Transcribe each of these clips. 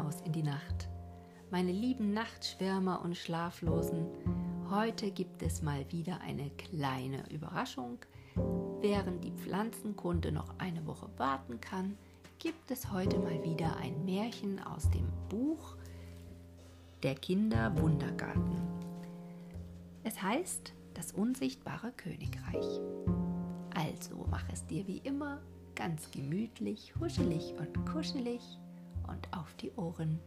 hinaus in die Nacht. Meine lieben Nachtschwärmer und Schlaflosen, heute gibt es mal wieder eine kleine Überraschung. Während die Pflanzenkunde noch eine Woche warten kann, gibt es heute mal wieder ein Märchen aus dem Buch Der Kinder Wundergarten. Es heißt Das unsichtbare Königreich. Also mach es dir wie immer ganz gemütlich, huschelig und kuschelig und auf die Ohren.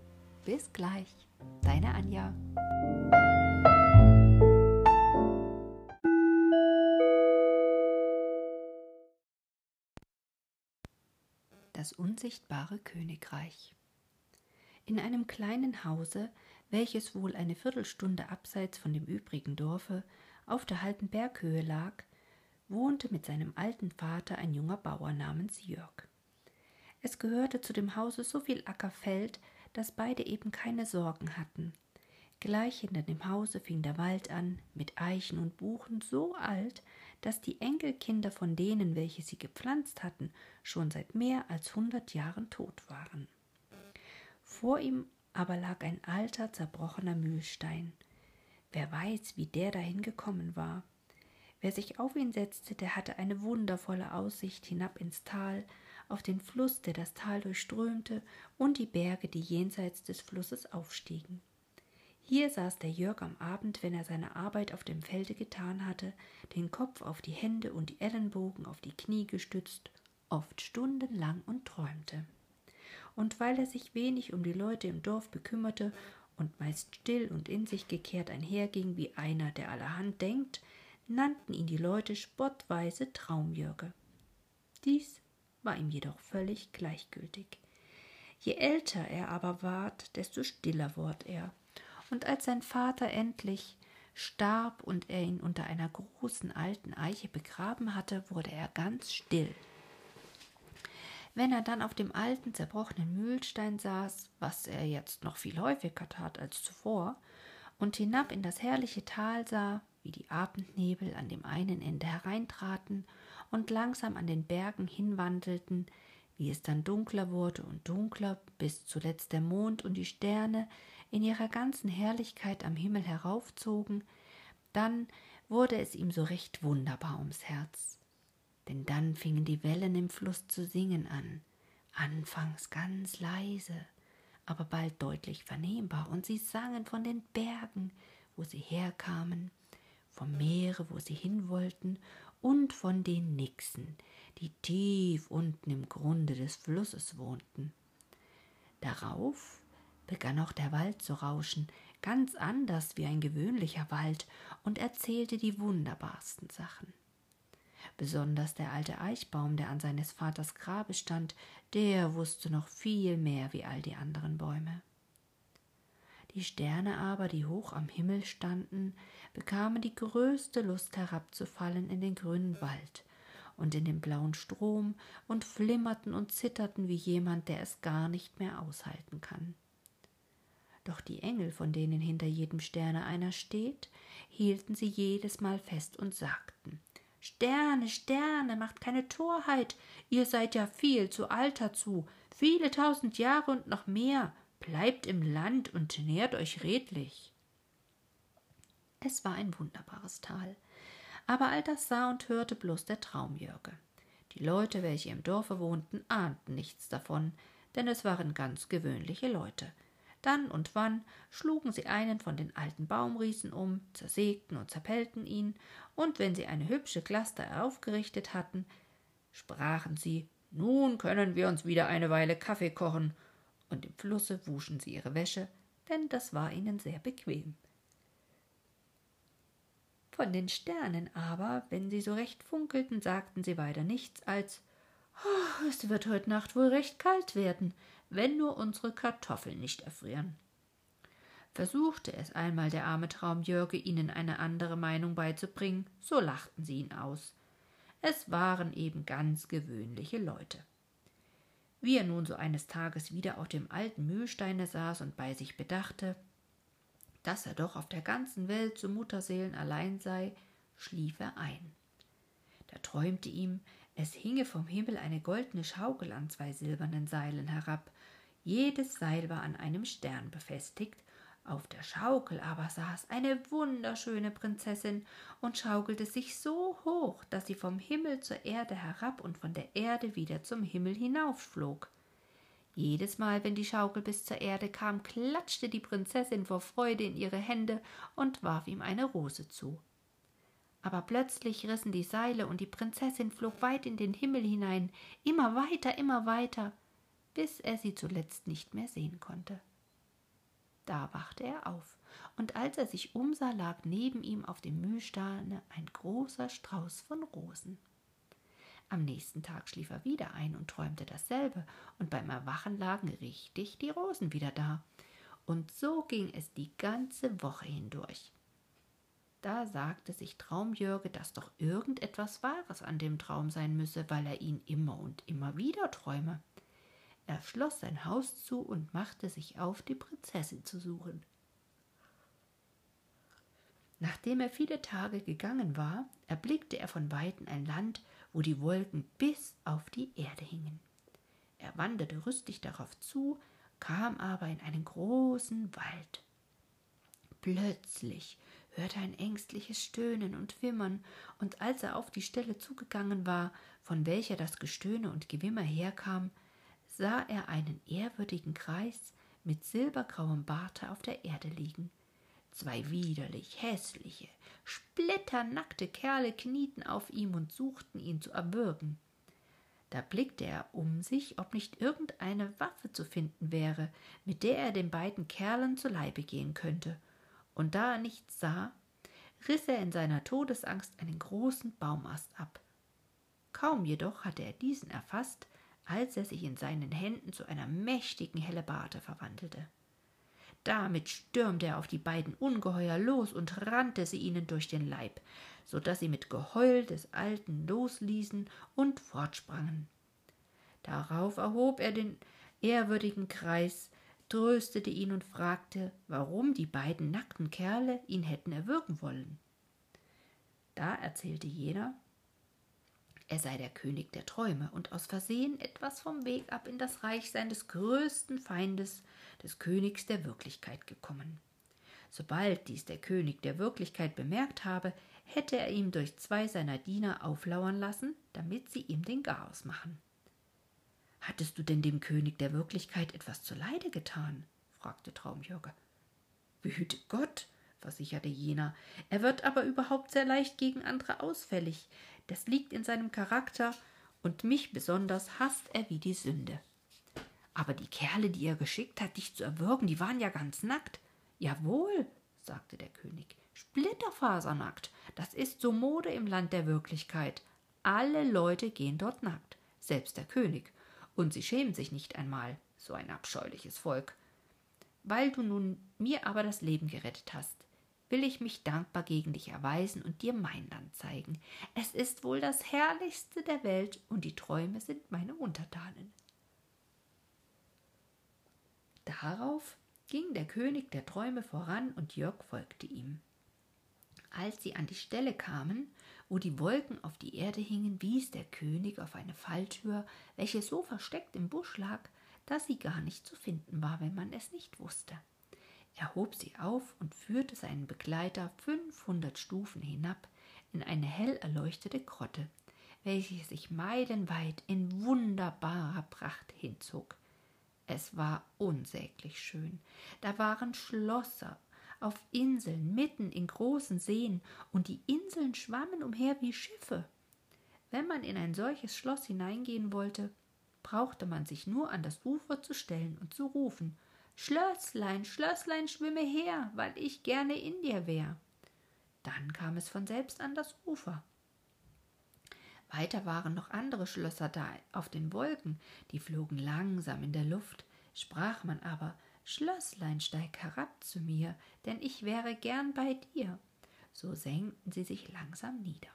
Bis gleich, deine Anja. Das unsichtbare Königreich. In einem kleinen Hause, welches wohl eine Viertelstunde abseits von dem übrigen Dorfe auf der halben Berghöhe lag, wohnte mit seinem alten Vater ein junger Bauer namens Jörg. Es gehörte zu dem Hause so viel Ackerfeld, dass beide eben keine Sorgen hatten. Gleich hinter dem Hause fing der Wald an, mit Eichen und Buchen so alt, dass die Enkelkinder von denen, welche sie gepflanzt hatten, schon seit mehr als hundert Jahren tot waren. Vor ihm aber lag ein alter, zerbrochener Mühlstein. Wer weiß, wie der dahin gekommen war. Wer sich auf ihn setzte, der hatte eine wundervolle Aussicht hinab ins Tal, auf den Fluss, der das Tal durchströmte, und die Berge, die jenseits des Flusses aufstiegen. Hier saß der Jörg am Abend, wenn er seine Arbeit auf dem Felde getan hatte, den Kopf auf die Hände und die Ellenbogen auf die Knie gestützt, oft stundenlang und träumte. Und weil er sich wenig um die Leute im Dorf bekümmerte und meist still und in sich gekehrt einherging wie einer, der allerhand denkt, nannten ihn die Leute spottweise Traumjörge. Dies war ihm jedoch völlig gleichgültig. Je älter er aber ward, desto stiller ward er. Und als sein Vater endlich starb und er ihn unter einer großen alten Eiche begraben hatte, wurde er ganz still. Wenn er dann auf dem alten, zerbrochenen Mühlstein saß, was er jetzt noch viel häufiger tat als zuvor, und hinab in das herrliche Tal sah, wie die Abendnebel an dem einen Ende hereintraten und langsam an den Bergen hinwandelten, wie es dann dunkler wurde und dunkler, bis zuletzt der Mond und die Sterne in ihrer ganzen Herrlichkeit am Himmel heraufzogen, dann wurde es ihm so recht wunderbar ums Herz. Denn dann fingen die Wellen im Fluss zu singen an, anfangs ganz leise, aber bald deutlich vernehmbar, und sie sangen von den Bergen, wo sie herkamen, vom Meere, wo sie hinwollten, und von den Nixen, die tief unten im Grunde des Flusses wohnten. Darauf begann auch der Wald zu rauschen, ganz anders wie ein gewöhnlicher Wald, und erzählte die wunderbarsten Sachen. Besonders der alte Eichbaum, der an seines Vaters Grabe stand, der wusste noch viel mehr wie all die anderen Bäume. Die Sterne aber, die hoch am Himmel standen, bekamen die größte Lust herabzufallen in den grünen Wald und in den blauen Strom und flimmerten und zitterten wie jemand, der es gar nicht mehr aushalten kann. Doch die Engel, von denen hinter jedem Sterne einer steht, hielten sie jedes Mal fest und sagten Sterne, Sterne, macht keine Torheit, ihr seid ja viel zu alt dazu, viele tausend Jahre und noch mehr, Bleibt im Land und nährt euch redlich. Es war ein wunderbares Tal, aber all das sah und hörte bloß der Traumjörge. Die Leute, welche im Dorfe wohnten, ahnten nichts davon, denn es waren ganz gewöhnliche Leute. Dann und wann schlugen sie einen von den alten Baumriesen um, zersägten und zerpellten ihn, und wenn sie eine hübsche Cluster aufgerichtet hatten, sprachen sie Nun können wir uns wieder eine Weile Kaffee kochen und im Flusse wuschen sie ihre Wäsche, denn das war ihnen sehr bequem. Von den Sternen aber, wenn sie so recht funkelten, sagten sie weiter nichts als oh, Es wird heute Nacht wohl recht kalt werden, wenn nur unsere Kartoffeln nicht erfrieren. Versuchte es einmal der arme Traumjörge, ihnen eine andere Meinung beizubringen, so lachten sie ihn aus. Es waren eben ganz gewöhnliche Leute. Wie er nun so eines Tages wieder auf dem alten Mühlsteine saß und bei sich bedachte, dass er doch auf der ganzen Welt zu Mutterseelen allein sei, schlief er ein. Da träumte ihm, es hinge vom Himmel eine goldene Schaukel an zwei silbernen Seilen herab, Jedes Seil war an einem Stern befestigt, auf der Schaukel aber saß eine wunderschöne Prinzessin und schaukelte sich so hoch, dass sie vom Himmel zur Erde herab und von der Erde wieder zum Himmel hinaufflog. Jedes Mal, wenn die Schaukel bis zur Erde kam, klatschte die Prinzessin vor Freude in ihre Hände und warf ihm eine Rose zu. Aber plötzlich rissen die Seile und die Prinzessin flog weit in den Himmel hinein, immer weiter, immer weiter, bis er sie zuletzt nicht mehr sehen konnte. Da wachte er auf, und als er sich umsah, lag neben ihm auf dem Mühlsteine ein großer Strauß von Rosen. Am nächsten Tag schlief er wieder ein und träumte dasselbe, und beim Erwachen lagen richtig die Rosen wieder da. Und so ging es die ganze Woche hindurch. Da sagte sich Traumjörge, dass doch irgendetwas Wahres an dem Traum sein müsse, weil er ihn immer und immer wieder träume. Er schloss sein Haus zu und machte sich auf, die Prinzessin zu suchen. Nachdem er viele Tage gegangen war, erblickte er von weitem ein Land, wo die Wolken bis auf die Erde hingen. Er wanderte rüstig darauf zu, kam aber in einen großen Wald. Plötzlich hörte er ein ängstliches Stöhnen und Wimmern, und als er auf die Stelle zugegangen war, von welcher das Gestöhne und Gewimmer herkam, sah er einen ehrwürdigen Kreis mit silbergrauem Barte auf der Erde liegen. Zwei widerlich hässliche, splitternackte Kerle knieten auf ihm und suchten ihn zu erwürgen. Da blickte er um sich, ob nicht irgendeine Waffe zu finden wäre, mit der er den beiden Kerlen zu Leibe gehen könnte, und da er nichts sah, riß er in seiner Todesangst einen großen Baumast ab. Kaum jedoch hatte er diesen erfasst, als er sich in seinen Händen zu einer mächtigen Hellebarde verwandelte. Damit stürmte er auf die beiden Ungeheuer los und rannte sie ihnen durch den Leib, so dass sie mit Geheul des Alten losließen und fortsprangen. Darauf erhob er den ehrwürdigen Kreis, tröstete ihn und fragte, warum die beiden nackten Kerle ihn hätten erwürgen wollen. Da erzählte jener, er sei der König der Träume und aus Versehen etwas vom Weg ab in das Reich seines größten Feindes, des Königs der Wirklichkeit, gekommen. Sobald dies der König der Wirklichkeit bemerkt habe, hätte er ihm durch zwei seiner Diener auflauern lassen, damit sie ihm den Garaus machen. Hattest du denn dem König der Wirklichkeit etwas zuleide getan? fragte Traumjörge. Behüte Gott, versicherte jener, er wird aber überhaupt sehr leicht gegen andere ausfällig. Das liegt in seinem Charakter, und mich besonders hasst er wie die Sünde. Aber die Kerle, die er geschickt hat, dich zu erwürgen, die waren ja ganz nackt. Jawohl, sagte der König, splitterfasernackt. Das ist so Mode im Land der Wirklichkeit. Alle Leute gehen dort nackt, selbst der König. Und sie schämen sich nicht einmal, so ein abscheuliches Volk. Weil du nun mir aber das Leben gerettet hast, will ich mich dankbar gegen dich erweisen und dir mein Land zeigen. Es ist wohl das herrlichste der Welt und die Träume sind meine Untertanen. Darauf ging der König der Träume voran und Jörg folgte ihm. Als sie an die Stelle kamen, wo die Wolken auf die Erde hingen, wies der König auf eine Falltür, welche so versteckt im Busch lag, dass sie gar nicht zu finden war, wenn man es nicht wusste. Er hob sie auf und führte seinen Begleiter fünfhundert Stufen hinab in eine hell erleuchtete Grotte, welche sich meilenweit in wunderbarer Pracht hinzog. Es war unsäglich schön. Da waren Schlosser auf Inseln mitten in großen Seen, und die Inseln schwammen umher wie Schiffe. Wenn man in ein solches Schloss hineingehen wollte, brauchte man sich nur an das Ufer zu stellen und zu rufen Schlösslein, Schlösslein, schwimme her, weil ich gerne in dir wär. Dann kam es von selbst an das Ufer. Weiter waren noch andere Schlösser da auf den Wolken, die flogen langsam in der Luft, sprach man aber Schlösslein, steig herab zu mir, denn ich wäre gern bei dir. So senkten sie sich langsam nieder.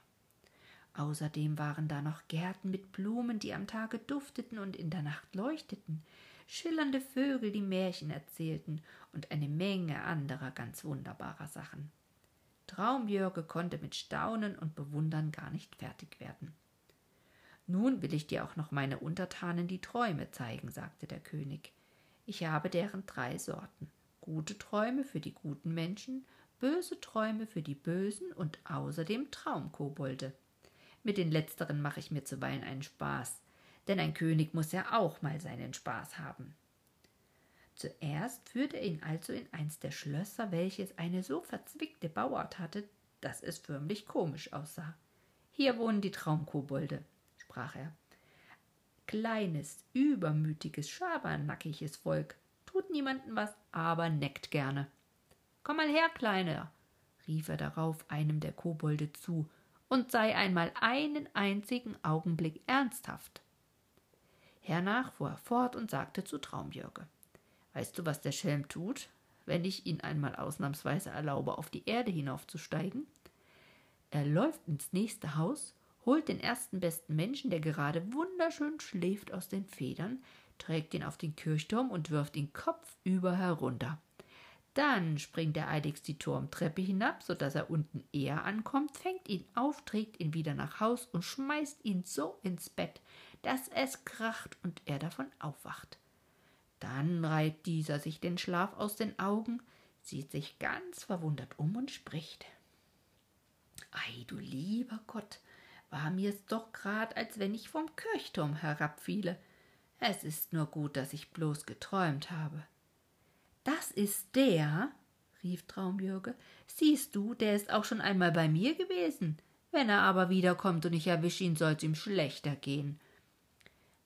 Außerdem waren da noch Gärten mit Blumen, die am Tage dufteten und in der Nacht leuchteten, schillernde Vögel, die Märchen erzählten und eine Menge anderer ganz wunderbarer Sachen. Traumjörge konnte mit Staunen und Bewundern gar nicht fertig werden. Nun will ich dir auch noch meine Untertanen die Träume zeigen, sagte der König. Ich habe deren drei Sorten. Gute Träume für die guten Menschen, böse Träume für die Bösen und außerdem Traumkobolde. Mit den letzteren mache ich mir zuweilen einen Spaß, denn ein König muss ja auch mal seinen Spaß haben. Zuerst führte er ihn also in eins der Schlösser, welches eine so verzwickte Bauart hatte, dass es förmlich komisch aussah. Hier wohnen die Traumkobolde, sprach er. Kleines, übermütiges, schabernackiges Volk, tut niemandem was, aber neckt gerne. Komm mal her, Kleiner, rief er darauf einem der Kobolde zu, und sei einmal einen einzigen Augenblick ernsthaft. Hernach fuhr er fort und sagte zu Traumjörge Weißt du, was der Schelm tut, wenn ich ihn einmal ausnahmsweise erlaube, auf die Erde hinaufzusteigen? Er läuft ins nächste Haus, holt den ersten besten Menschen, der gerade wunderschön schläft, aus den Federn, trägt ihn auf den Kirchturm und wirft ihn kopfüber herunter. Dann springt er eiligst die Turmtreppe hinab, so dass er unten eher ankommt, fängt ihn auf, trägt ihn wieder nach Haus und schmeißt ihn so ins Bett, dass es kracht und er davon aufwacht. Dann reibt dieser sich den Schlaf aus den Augen, sieht sich ganz verwundert um und spricht. Ei, du lieber Gott, war mir's doch grad, als wenn ich vom Kirchturm herabfiele. Es ist nur gut, dass ich bloß geträumt habe. Das ist der, rief Traumbürger. Siehst du, der ist auch schon einmal bei mir gewesen. Wenn er aber wiederkommt und ich erwisch ihn, soll's ihm schlechter gehen.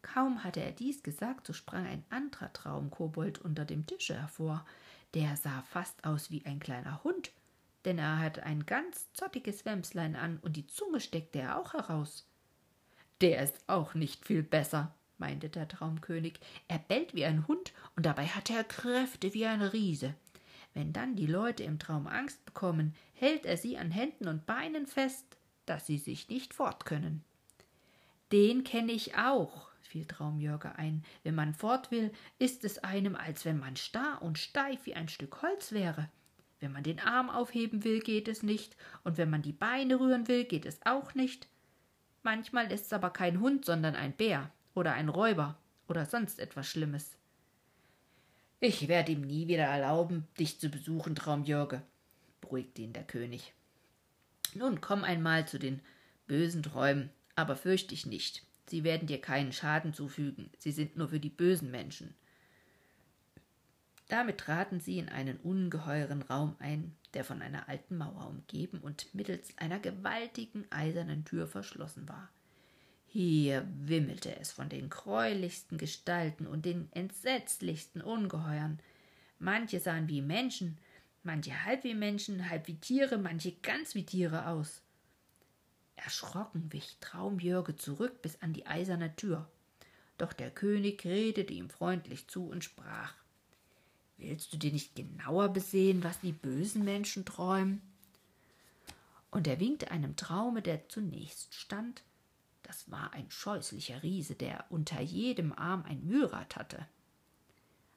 Kaum hatte er dies gesagt, so sprang ein anderer Traumkobold unter dem Tische hervor. Der sah fast aus wie ein kleiner Hund, denn er hatte ein ganz zottiges Wämslein an und die Zunge steckte er auch heraus. Der ist auch nicht viel besser, meinte der Traumkönig. Er bellt wie ein Hund und dabei hat er Kräfte wie ein Riese. Wenn dann die Leute im Traum Angst bekommen, hält er sie an Händen und Beinen fest, dass sie sich nicht fortkönnen. Den kenne ich auch, fiel Traumjörger ein. Wenn man fort will, ist es einem, als wenn man starr und steif wie ein Stück Holz wäre. Wenn man den Arm aufheben will, geht es nicht, und wenn man die Beine rühren will, geht es auch nicht. Manchmal ist es aber kein Hund, sondern ein Bär oder ein Räuber oder sonst etwas Schlimmes. Ich werde ihm nie wieder erlauben, dich zu besuchen, Traumjörge, beruhigte ihn der König. Nun komm einmal zu den bösen Träumen, aber fürcht dich nicht. Sie werden dir keinen Schaden zufügen, sie sind nur für die bösen Menschen. Damit traten sie in einen ungeheuren Raum ein, der von einer alten Mauer umgeben und mittels einer gewaltigen eisernen Tür verschlossen war. Hier wimmelte es von den greulichsten Gestalten und den entsetzlichsten Ungeheuern. Manche sahen wie Menschen, manche halb wie Menschen, halb wie Tiere, manche ganz wie Tiere aus. Erschrocken wich Traumjörge zurück bis an die eiserne Tür. Doch der König redete ihm freundlich zu und sprach Willst du dir nicht genauer besehen, was die bösen Menschen träumen? Und er winkte einem Traume, der zunächst stand. Das war ein scheußlicher Riese, der unter jedem Arm ein Mühlrad hatte.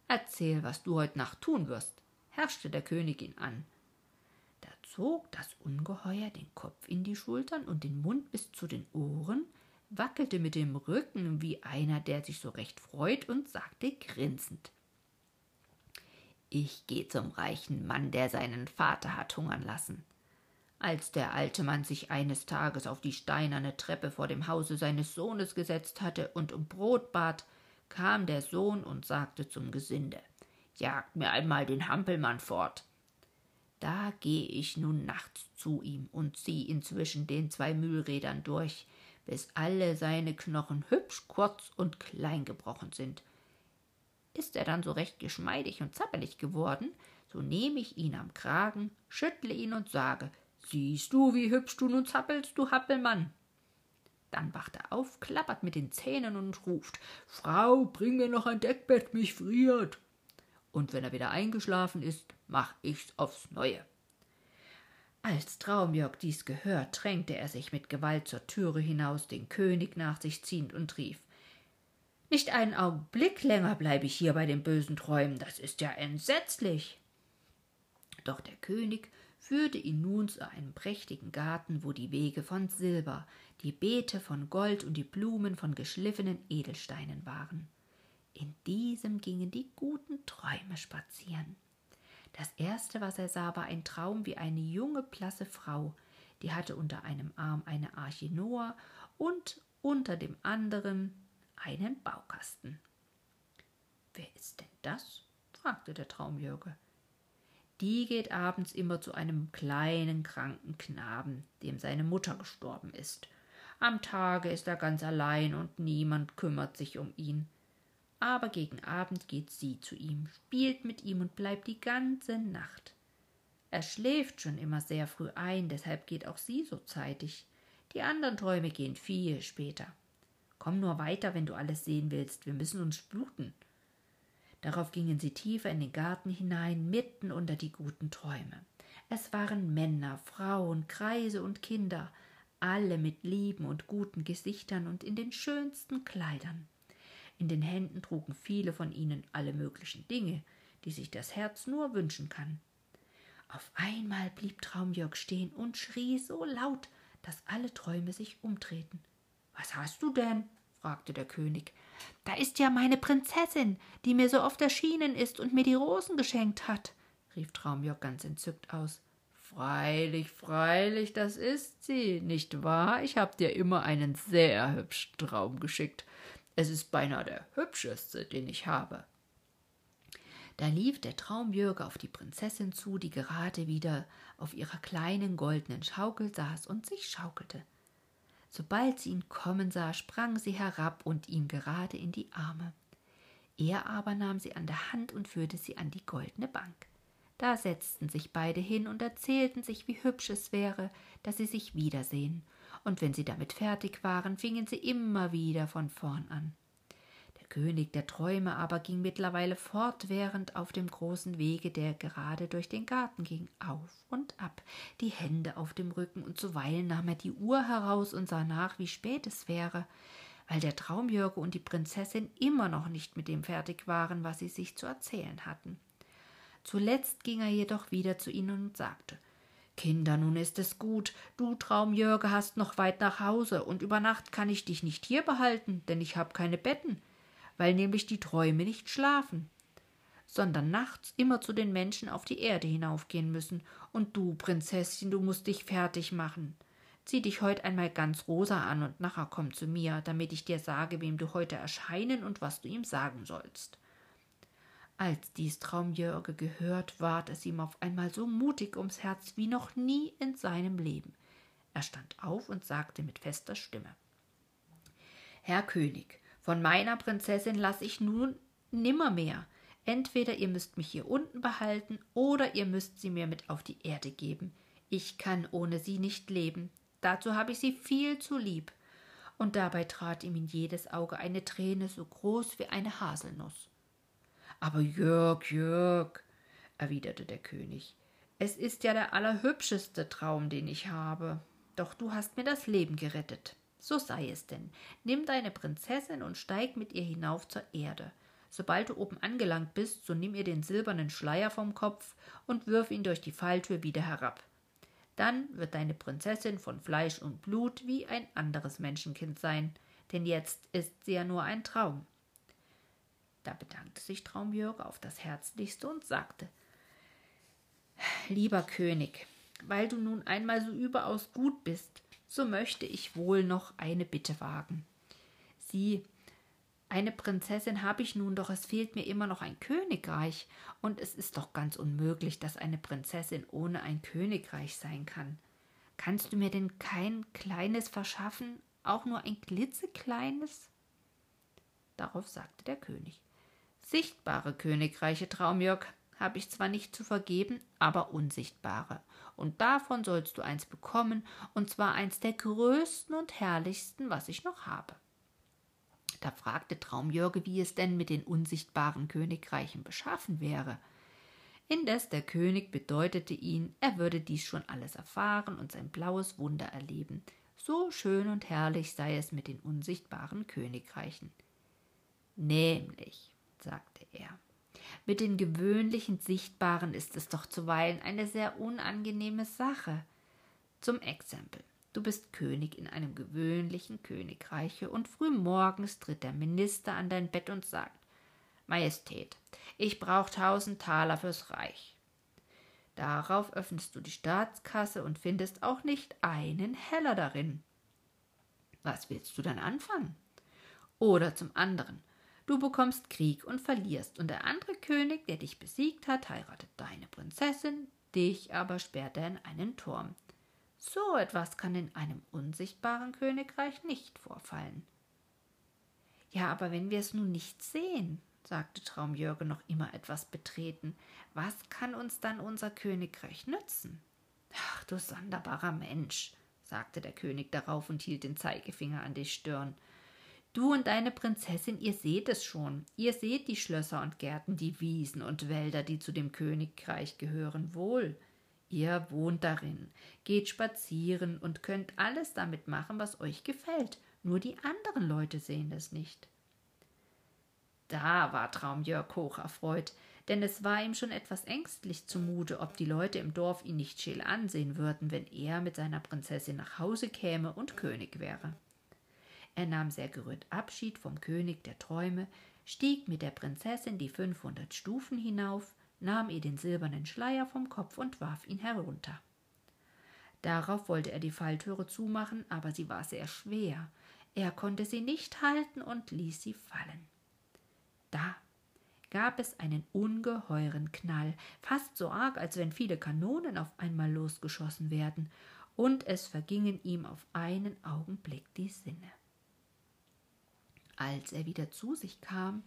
Erzähl, was du heut Nacht tun wirst, herrschte der König ihn an zog das Ungeheuer den Kopf in die Schultern und den Mund bis zu den Ohren, wackelte mit dem Rücken wie einer, der sich so recht freut, und sagte grinsend Ich gehe zum reichen Mann, der seinen Vater hat hungern lassen. Als der alte Mann sich eines Tages auf die steinerne Treppe vor dem Hause seines Sohnes gesetzt hatte und um Brot bat, kam der Sohn und sagte zum Gesinde Jagt mir einmal den Hampelmann fort. Da gehe ich nun nachts zu ihm und zieh ihn zwischen den zwei Mühlrädern durch, bis alle seine Knochen hübsch kurz und klein gebrochen sind. Ist er dann so recht geschmeidig und zappelig geworden, so nehme ich ihn am Kragen, schüttle ihn und sage, siehst du, wie hübsch du nun zappelst, du Happelmann. Dann wacht er auf, klappert mit den Zähnen und ruft, Frau, bring mir noch ein Deckbett, mich friert und wenn er wieder eingeschlafen ist, mach ich's aufs Neue. Als Traumjörg dies gehört, drängte er sich mit Gewalt zur Türe hinaus, den König nach sich ziehend und rief Nicht einen Augenblick länger bleibe ich hier bei den bösen Träumen, das ist ja entsetzlich. Doch der König führte ihn nun zu einem prächtigen Garten, wo die Wege von Silber, die Beete von Gold und die Blumen von geschliffenen Edelsteinen waren. In diesem gingen die guten Träume spazieren. Das erste, was er sah, war ein Traum wie eine junge, blasse Frau, die hatte unter einem Arm eine Arche Noah und unter dem anderen einen Baukasten. Wer ist denn das? fragte der Traumjörge. Die geht abends immer zu einem kleinen kranken Knaben, dem seine Mutter gestorben ist. Am Tage ist er ganz allein und niemand kümmert sich um ihn. Aber gegen Abend geht sie zu ihm, spielt mit ihm und bleibt die ganze Nacht. Er schläft schon immer sehr früh ein, deshalb geht auch sie so zeitig. Die anderen Träume gehen viel später. Komm nur weiter, wenn du alles sehen willst, wir müssen uns sputen. Darauf gingen sie tiefer in den Garten hinein, mitten unter die guten Träume. Es waren Männer, Frauen, Kreise und Kinder, alle mit lieben und guten Gesichtern und in den schönsten Kleidern. In den Händen trugen viele von ihnen alle möglichen Dinge, die sich das Herz nur wünschen kann. Auf einmal blieb Traumjörg stehen und schrie so laut, dass alle Träume sich umdrehten. Was hast du denn? fragte der König. Da ist ja meine Prinzessin, die mir so oft erschienen ist und mir die Rosen geschenkt hat, rief Traumjörg ganz entzückt aus. Freilich, freilich, das ist sie, nicht wahr? Ich hab dir immer einen sehr hübschen Traum geschickt. Es ist beinahe der hübscheste, den ich habe. Da lief der Traumjörg auf die Prinzessin zu, die gerade wieder auf ihrer kleinen goldenen Schaukel saß und sich schaukelte. Sobald sie ihn kommen sah, sprang sie herab und ihm gerade in die Arme. Er aber nahm sie an der Hand und führte sie an die goldene Bank. Da setzten sich beide hin und erzählten sich, wie hübsch es wäre, dass sie sich wiedersehen, und wenn sie damit fertig waren, fingen sie immer wieder von vorn an. König der Träume aber ging mittlerweile fortwährend auf dem großen Wege, der gerade durch den Garten ging, auf und ab, die Hände auf dem Rücken, und zuweilen nahm er die Uhr heraus und sah nach, wie spät es wäre, weil der Traumjörge und die Prinzessin immer noch nicht mit dem fertig waren, was sie sich zu erzählen hatten. Zuletzt ging er jedoch wieder zu ihnen und sagte Kinder, nun ist es gut, du Traumjörge hast noch weit nach Hause, und über Nacht kann ich dich nicht hier behalten, denn ich habe keine Betten weil nämlich die Träume nicht schlafen, sondern nachts immer zu den Menschen auf die Erde hinaufgehen müssen. Und du, Prinzessin, du musst dich fertig machen. Zieh dich heut einmal ganz rosa an und nachher komm zu mir, damit ich dir sage, wem du heute erscheinen und was du ihm sagen sollst. Als dies Traumjörge gehört, ward es ihm auf einmal so mutig ums Herz wie noch nie in seinem Leben. Er stand auf und sagte mit fester Stimme Herr König, von meiner Prinzessin lasse ich nun nimmermehr. Entweder ihr müsst mich hier unten behalten oder ihr müsst sie mir mit auf die Erde geben. Ich kann ohne sie nicht leben. Dazu habe ich sie viel zu lieb. Und dabei trat ihm in jedes Auge eine Träne so groß wie eine Haselnuss. Aber Jörg, Jörg, erwiderte der König, es ist ja der allerhübscheste Traum, den ich habe. Doch du hast mir das Leben gerettet. So sei es denn. Nimm deine Prinzessin und steig mit ihr hinauf zur Erde. Sobald du oben angelangt bist, so nimm ihr den silbernen Schleier vom Kopf und wirf ihn durch die Falltür wieder herab. Dann wird deine Prinzessin von Fleisch und Blut wie ein anderes Menschenkind sein, denn jetzt ist sie ja nur ein Traum. Da bedankte sich Traumjörg auf das Herzlichste und sagte Lieber König, weil du nun einmal so überaus gut bist, so möchte ich wohl noch eine Bitte wagen. Sieh, eine Prinzessin habe ich nun, doch es fehlt mir immer noch ein Königreich, und es ist doch ganz unmöglich, dass eine Prinzessin ohne ein Königreich sein kann. Kannst du mir denn kein kleines verschaffen, auch nur ein klitzekleines? Darauf sagte der König Sichtbare Königreiche, Traumjörg, habe ich zwar nicht zu vergeben, aber unsichtbare. Und davon sollst du eins bekommen, und zwar eins der größten und herrlichsten, was ich noch habe. Da fragte Traumjörge, wie es denn mit den unsichtbaren Königreichen beschaffen wäre. Indes der König bedeutete ihn, er würde dies schon alles erfahren und sein blaues Wunder erleben. So schön und herrlich sei es mit den unsichtbaren Königreichen. Nämlich, sagte er, mit den gewöhnlichen Sichtbaren ist es doch zuweilen eine sehr unangenehme Sache. Zum Exempel. Du bist König in einem gewöhnlichen Königreiche und früh morgens tritt der Minister an dein Bett und sagt: Majestät, ich brauche tausend Taler fürs Reich. Darauf öffnest du die Staatskasse und findest auch nicht einen Heller darin. Was willst du dann anfangen? Oder zum anderen, du bekommst Krieg und verlierst, und der andere König, der dich besiegt hat, heiratet deine Prinzessin, dich aber sperrt er in einen Turm. So etwas kann in einem unsichtbaren Königreich nicht vorfallen. Ja, aber wenn wir es nun nicht sehen, sagte Traumjörge noch immer etwas betreten, was kann uns dann unser Königreich nützen? Ach, du sonderbarer Mensch, sagte der König darauf und hielt den Zeigefinger an die Stirn. Du und deine Prinzessin, ihr seht es schon. Ihr seht die Schlösser und Gärten, die Wiesen und Wälder, die zu dem Königreich gehören, wohl. Ihr wohnt darin, geht spazieren und könnt alles damit machen, was euch gefällt. Nur die anderen Leute sehen es nicht. Da war Traumjörg hoch erfreut, denn es war ihm schon etwas ängstlich zumute, ob die Leute im Dorf ihn nicht scheel ansehen würden, wenn er mit seiner Prinzessin nach Hause käme und König wäre. Er nahm sehr gerührt Abschied vom König der Träume, stieg mit der Prinzessin die fünfhundert Stufen hinauf, nahm ihr den silbernen Schleier vom Kopf und warf ihn herunter. Darauf wollte er die Falltüre zumachen, aber sie war sehr schwer. Er konnte sie nicht halten und ließ sie fallen. Da gab es einen ungeheuren Knall, fast so arg, als wenn viele Kanonen auf einmal losgeschossen werden, und es vergingen ihm auf einen Augenblick die Sinne. Als er wieder zu sich kam,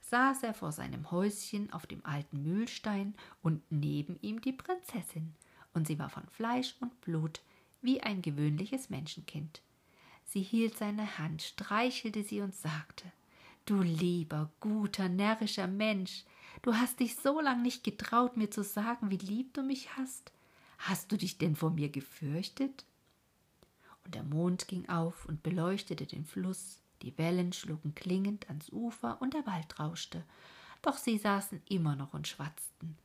saß er vor seinem Häuschen auf dem alten Mühlstein und neben ihm die Prinzessin, und sie war von Fleisch und Blut wie ein gewöhnliches Menschenkind. Sie hielt seine Hand, streichelte sie und sagte Du lieber, guter, närrischer Mensch, du hast dich so lang nicht getraut, mir zu sagen, wie lieb du mich hast. Hast du dich denn vor mir gefürchtet? Und der Mond ging auf und beleuchtete den Fluss, die Wellen schlugen klingend ans Ufer und der Wald rauschte, doch sie saßen immer noch und schwatzten.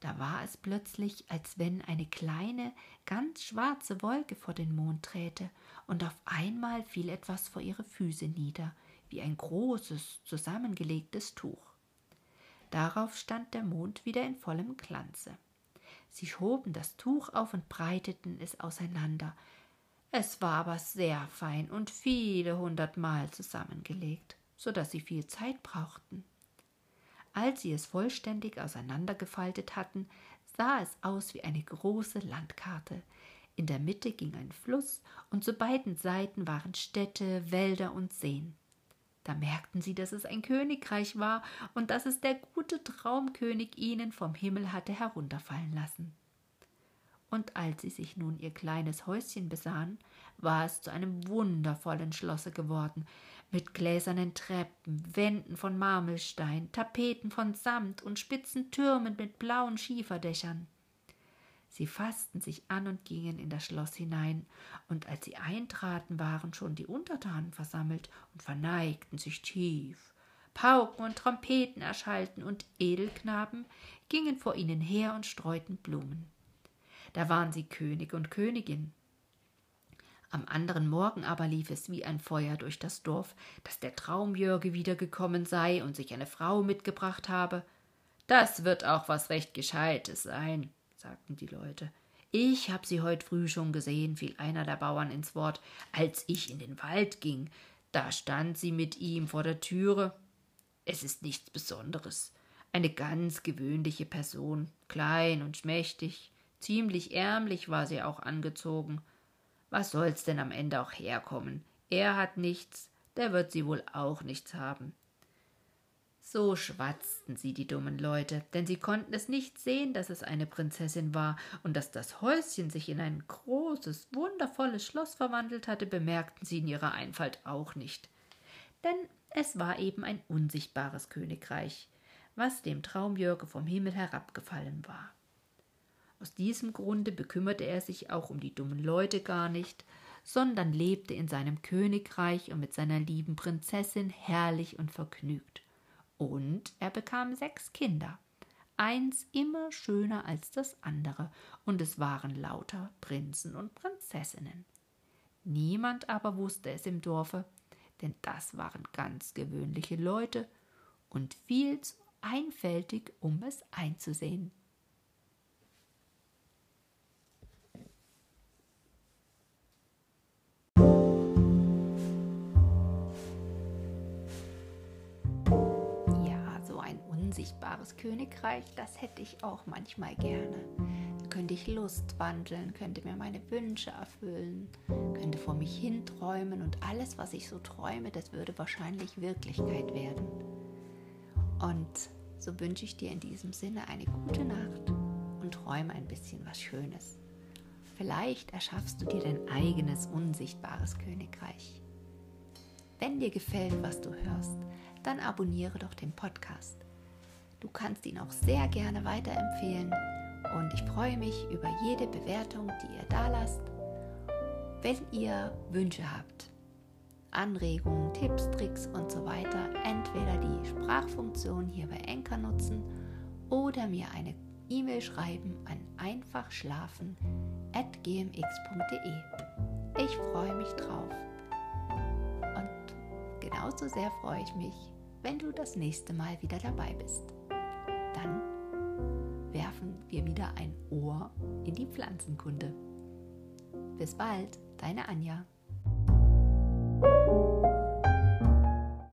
Da war es plötzlich, als wenn eine kleine, ganz schwarze Wolke vor den Mond träte, und auf einmal fiel etwas vor ihre Füße nieder, wie ein großes, zusammengelegtes Tuch. Darauf stand der Mond wieder in vollem Glanze. Sie schoben das Tuch auf und breiteten es auseinander. Es war aber sehr fein und viele hundertmal zusammengelegt, so dass sie viel Zeit brauchten. Als sie es vollständig auseinandergefaltet hatten, sah es aus wie eine große Landkarte. In der Mitte ging ein Fluss, und zu beiden Seiten waren Städte, Wälder und Seen. Da merkten sie, dass es ein Königreich war und dass es der gute Traumkönig ihnen vom Himmel hatte herunterfallen lassen. Und als sie sich nun ihr kleines Häuschen besahen, war es zu einem wundervollen Schlosse geworden, mit gläsernen Treppen, Wänden von Marmelstein, Tapeten von Samt und spitzen Türmen mit blauen Schieferdächern. Sie fassten sich an und gingen in das Schloss hinein, und als sie eintraten, waren schon die Untertanen versammelt und verneigten sich tief. Pauken und Trompeten erschallten, und Edelknaben gingen vor ihnen her und streuten Blumen. Da waren sie König und Königin. Am anderen Morgen aber lief es wie ein Feuer durch das Dorf, dass der Traumjörge wiedergekommen sei und sich eine Frau mitgebracht habe. Das wird auch was recht Gescheites sein, sagten die Leute. Ich hab sie heut früh schon gesehen, fiel einer der Bauern ins Wort, als ich in den Wald ging. Da stand sie mit ihm vor der Türe. Es ist nichts Besonderes. Eine ganz gewöhnliche Person, klein und schmächtig, ziemlich ärmlich war sie auch angezogen. Was soll's denn am Ende auch herkommen? Er hat nichts, der wird sie wohl auch nichts haben. So schwatzten sie, die dummen Leute, denn sie konnten es nicht sehen, dass es eine Prinzessin war, und dass das Häuschen sich in ein großes, wundervolles Schloss verwandelt hatte, bemerkten sie in ihrer Einfalt auch nicht. Denn es war eben ein unsichtbares Königreich, was dem Traumjörge vom Himmel herabgefallen war. Aus diesem Grunde bekümmerte er sich auch um die dummen Leute gar nicht, sondern lebte in seinem Königreich und mit seiner lieben Prinzessin herrlich und vergnügt. Und er bekam sechs Kinder, eins immer schöner als das andere, und es waren lauter Prinzen und Prinzessinnen. Niemand aber wusste es im Dorfe, denn das waren ganz gewöhnliche Leute, und viel zu einfältig, um es einzusehen. Unsichtbares Königreich, das hätte ich auch manchmal gerne. Da könnte ich Lust wandeln, könnte mir meine Wünsche erfüllen, könnte vor mich hinträumen und alles, was ich so träume, das würde wahrscheinlich Wirklichkeit werden. Und so wünsche ich dir in diesem Sinne eine gute Nacht und träume ein bisschen was Schönes. Vielleicht erschaffst du dir dein eigenes unsichtbares Königreich. Wenn dir gefällt, was du hörst, dann abonniere doch den Podcast. Du kannst ihn auch sehr gerne weiterempfehlen und ich freue mich über jede Bewertung, die ihr da lasst. Wenn ihr Wünsche habt, Anregungen, Tipps, Tricks und so weiter entweder die Sprachfunktion hier bei Enker nutzen oder mir eine E-Mail schreiben an einfachschlafen.gmx.de. Ich freue mich drauf. Und genauso sehr freue ich mich, wenn du das nächste Mal wieder dabei bist. Dann werfen wir wieder ein Ohr in die Pflanzenkunde. Bis bald, deine Anja.